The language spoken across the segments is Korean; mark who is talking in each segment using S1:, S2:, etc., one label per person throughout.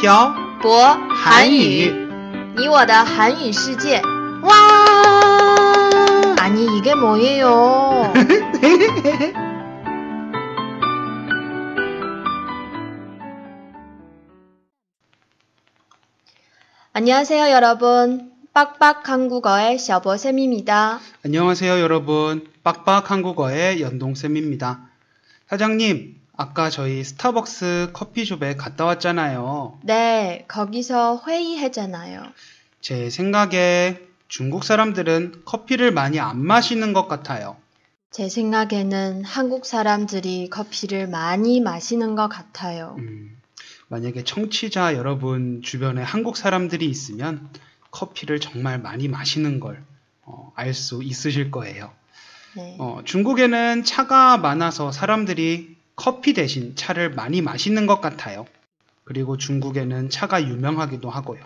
S1: 漂
S2: 博韩语，你我的韩语世界。
S1: 와!
S2: 아니 이게 뭐예요? 안녕하세요 여러분. 빡빡 한국어의 셔버쌤입니다.
S1: 안녕하세요, 여러분. 빡빡 한국어의 연동쌤입니다. 사장님, 아까 저희 스타벅스 커피숍에 갔다 왔잖아요.
S2: 네, 거기서 회의했잖아요.
S1: 제 생각에 중국 사람들은 커피를 많이 안 마시는 것 같아요.
S2: 제 생각에는 한국 사람들이 커피를 많이 마시는 것 같아요.
S1: 음, 만약에 청취자 여러분 주변에 한국 사람들이 있으면 커피를 정말 많이 마시는 걸 어, 알 수 있으실 거예요.
S2: 네.
S1: 어, 중국에는 차가 많아서 사람들이 커피 대신 차를 많이 마시는 것 같아요. 그리고 중국에는 차가 유명하기도 하고요.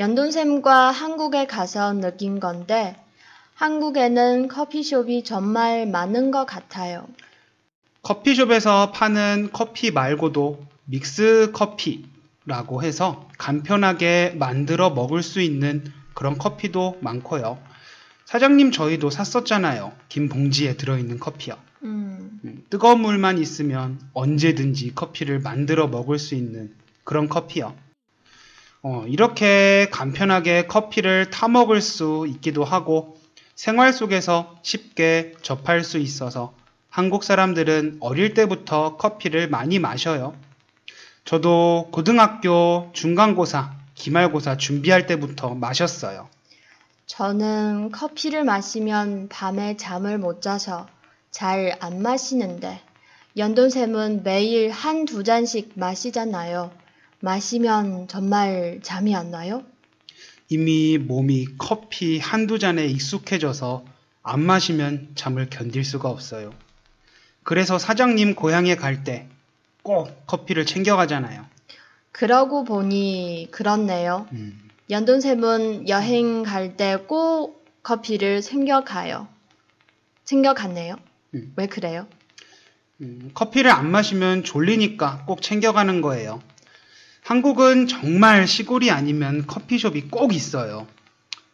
S2: 연돈샘과 한국에 가서 느낀 건데, 한국에는 커피숍이 정말 많은 것 같아요.
S1: 커피숍에서 파는 커피 말고도 믹스 커피라고 해서 간편하게 만들어 먹을 수 있는 그런 커피도 많고요. 사장님 저희도 샀었잖아요. 긴 봉지에 들어있는 커피요. 뜨거운 물만 있으면 언제든지 커피를 만들어 먹을 수 있는 그런 커피요. 어, 이렇게 간편하게 커피를 타 먹을 수 있기도 하고 생활 속에서 쉽게 접할 수 있어서 한국 사람들은 어릴 때부터 커피를 많이 마셔요. 저도 고등학교 중간고사, 기말고사 준비할 때부터 마셨어요.
S2: 저는 커피를 마시면 밤에 잠을 못 자서 잘 안 마시는데, 연돈샘은 매일 한 두 잔씩 마시잖아요. 마시면 정말 잠이 안 나요?
S1: 이미 몸이 커피 한두 잔에 익숙해져서 안 마시면 잠을 견딜 수가 없어요. 그래서 사장님 고향에 갈 때 꼭 커피를 챙겨가잖아요.
S2: 그러고 보니 그렇네요.
S1: 음,
S2: 연돈샘은 여행 갈 때 꼭 커피를 챙겨가요. 챙겨갔네요.
S1: 음.
S2: 왜 그래요?
S1: 음, 커피를 안 마시면 졸리니까 꼭 챙겨가는 거예요. 한국은 정말 시골이 아니면 커피숍이 꼭 있어요.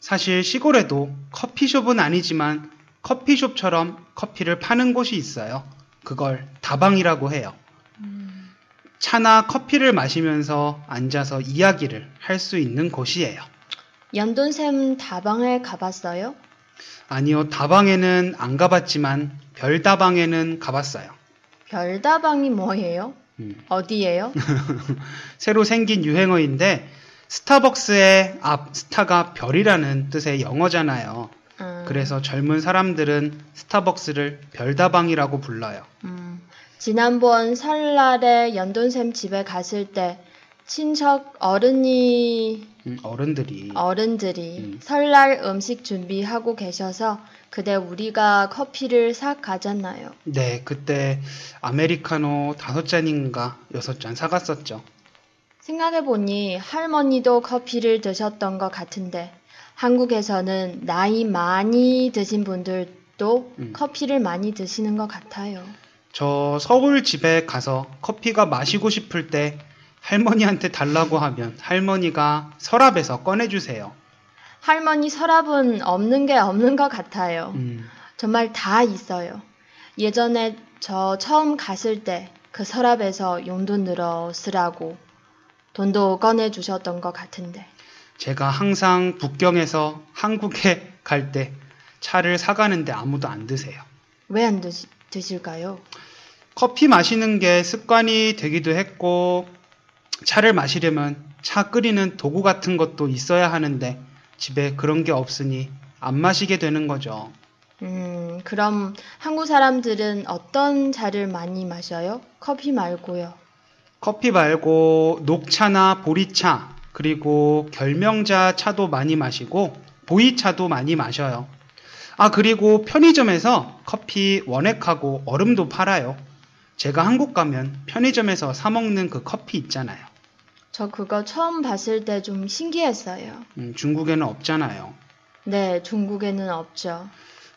S1: 사실 시골에도 커피숍은 아니지만 커피숍처럼 커피를 파는 곳이 있어요. 그걸 다방이라고 해요. 차나 커피를 마시면서 앉아서 이야기를 할 수 있는 곳이에요.
S2: 연돈샘 다방에 가봤어요?
S1: 아니요, 다방에는 안 가봤지만 별다방에는 가봤어요.
S2: 별다방이 뭐예요?
S1: 음,
S2: 어디예요?
S1: 새로 생긴 유행어인데 스타벅스의 앞 스타가 별이라는 뜻의 영어잖아요.
S2: 음,
S1: 그래서 젊은 사람들은 스타벅스를 별다방이라고 불러요.
S2: 음, 지난번 설날에 연돈샘 집에 갔을 때 친척 어른이
S1: 음, 어른들이
S2: 어른들이
S1: 음.
S2: 설날 음식 준비하고 계셔서 그때 우리가 커피를 사 가잖아요.
S1: 네 그때 아메리카노 다섯 잔인가 여섯 잔 사갔었죠.
S2: 생각해보니 할머니도 커피를 드셨던 것 같은데 한국에서는 나이 많이 드신 분들도
S1: 음.
S2: 커피를 많이 드시는 것 같아요.
S1: 저 서울 집에 가서 커피가 마시고 싶을 때 할머니한테 달라고 하면 할머니가 서랍에서 꺼내주세요.
S2: 할머니 서랍은 없는 게 없는 것 같아요.
S1: 음,
S2: 정말 다 있어요. 예전에 저 처음 갔을 때 그 서랍에서 용돈 늘어 쓰라고 돈도 꺼내주셨던 것 같은데.
S1: 제가 항상 북경에서 한국에 갈 때 차를 사가는데 아무도 안 드세요.
S2: 왜 안 드실까요?
S1: 커피 마시는 게 습관이 되기도 했고 차를 마시려면 차 끓이는 도구 같은 것도 있어야 하는데 집에 그런 게 없으니 안 마시게 되는 거죠.
S2: 음, 그럼 한국 사람들은 어떤 차를 많이 마셔요? 커피 말고요.
S1: 커피 말고 녹차나 보리차 그리고 결명자 차도 많이 마시고 보이차도 많이 마셔요. 아 그리고 편의점에서 커피 원액하고 얼음도 팔아요. 제가 한국 가면 편의점에서 사 먹는 그 커피 있잖아요.
S2: 저 그거 처음 봤을 때 좀 신기했어요.
S1: 음, 중국에는 없잖아요.
S2: 네, 중국에는 없죠.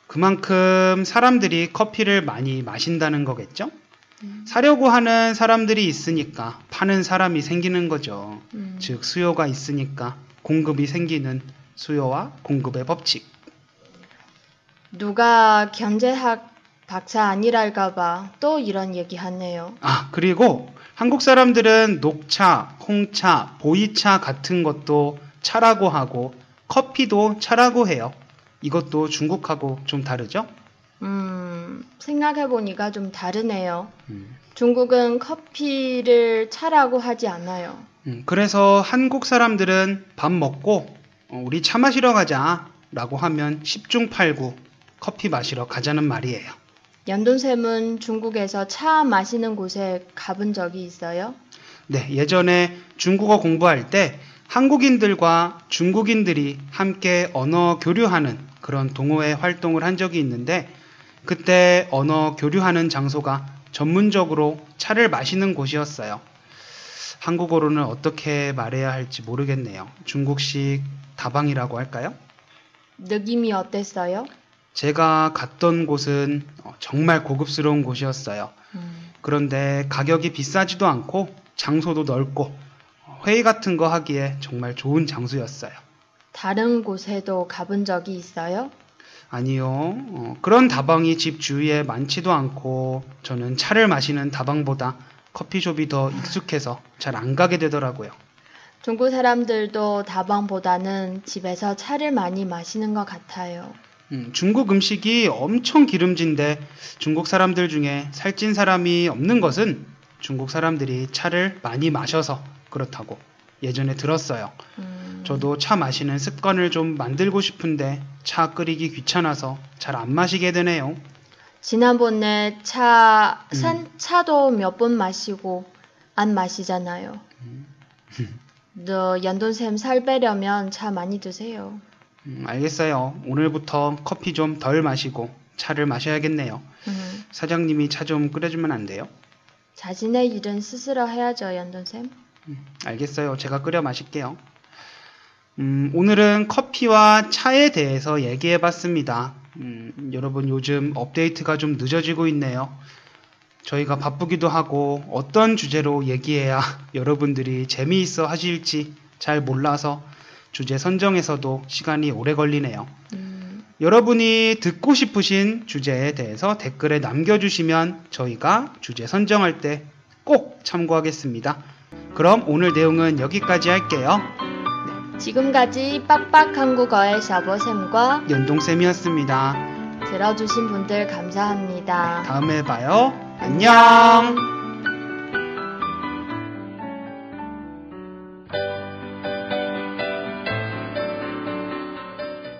S1: 그만큼 사람들이 커피를 많이 마신다는 거겠죠? 사려고 하는 사람들이 있으니까 파는 사람이 생기는 거죠.
S2: 음.
S1: 즉 수요가 있으니까 공급이 생기는 수요와 공급의 법칙.
S2: 누가 경제학 박사 아니랄까봐 또 이런 얘기 하네요.
S1: 아, 그리고 한국 사람들은 녹차, 홍차, 보이차 같은 것도 차라고 하고 커피도 차라고 해요. 이것도 중국하고 좀 다르죠?
S2: 음, 생각해보니까 좀 다르네요.
S1: 음.
S2: 중국은 커피를 차라고 하지 않아요.
S1: 음, 그래서 한국 사람들은 밥 먹고 어, 우리 차 마시러 가자 라고 하면 10중 8구 커피 마시러 가자는 말이에요.
S2: 연돈샘은 중국에서 차 마시는 곳에 가본 적이 있어요?
S1: 네, 예전에 중국어 공부할 때 한국인들과 중국인들이 함께 언어 교류하는 그런 동호회 활동을 한 적이 있는데 그때 언어 교류하는 장소가 전문적으로 차를 마시는 곳이었어요. 한국어로는 어떻게 말해야 할지 모르겠네요. 중국식 다방이라고 할까요?
S2: 느낌이 어땠어요?
S1: 제가 갔던 곳은 어, 정말 고급스러운 곳이었어요.
S2: 음,
S1: 그런데 가격이 비싸지도 않고 장소도 넓고 회의 같은 거 하기에 정말 좋은 장소였어요.
S2: 다른 곳에도 가본 적이 있어요?
S1: 아니요. 어, 그런 다방이 집 주위에 많지도 않고 저는 차를 마시는 다방보다 커피숍이 더 익숙해서 잘 안 가게 되더라고요.
S2: 중국 사람들도 다방보다는 집에서 차를 많이 마시는 것 같아요.
S1: 음, 중국 음식이 엄청 기름진데 중국 사람들 중에 살찐 사람이 없는 것은 중국 사람들이 차를 많이 마셔서 그렇다고 예전에 들었어요.
S2: 음,
S1: 저도 차 마시는 습관을 좀 만들고 싶은데 차 끓이기 귀찮아서 잘 안 마시게 되네요.
S2: 지난번에 차,
S1: 음.
S2: 산, 차도 몇 번 마시고 안 마시잖아요. 너 연돈샘 살 빼려면 차 많이 드세요.
S1: 음, 알겠어요. 오늘부터 커피 좀 덜 마시고 차를 마셔야겠네요.
S2: 음,
S1: 사장님이 차 좀 끓여주면 안 돼요?
S2: 자신의 일은 스스로 해야죠, 연돈샘.
S1: 알겠어요. 제가 끓여 마실게요. 음, 오늘은 커피와 차에 대해서 얘기해 봤습니다. 음, 여러분 요즘 업데이트가 좀 늦어지고 있네요. 저희가 바쁘기도 하고 어떤 주제로 얘기해야 여러분들이 재미있어 하실지 잘 몰라서 주제 선정에서도 시간이 오래 걸리네요.
S2: 음,
S1: 여러분이 듣고 싶으신 주제에 대해서 댓글에 남겨주시면 저희가 주제 선정할 때 꼭 참고하겠습니다. 그럼 오늘 내용은 여기까지 할게요.
S2: 지금까지 빡빡 한 국어의 샤버샘과
S1: 연동쌤이었습니다.
S2: 들어주신 분들 감사합니다.
S1: 다음에 봐요. 안녕!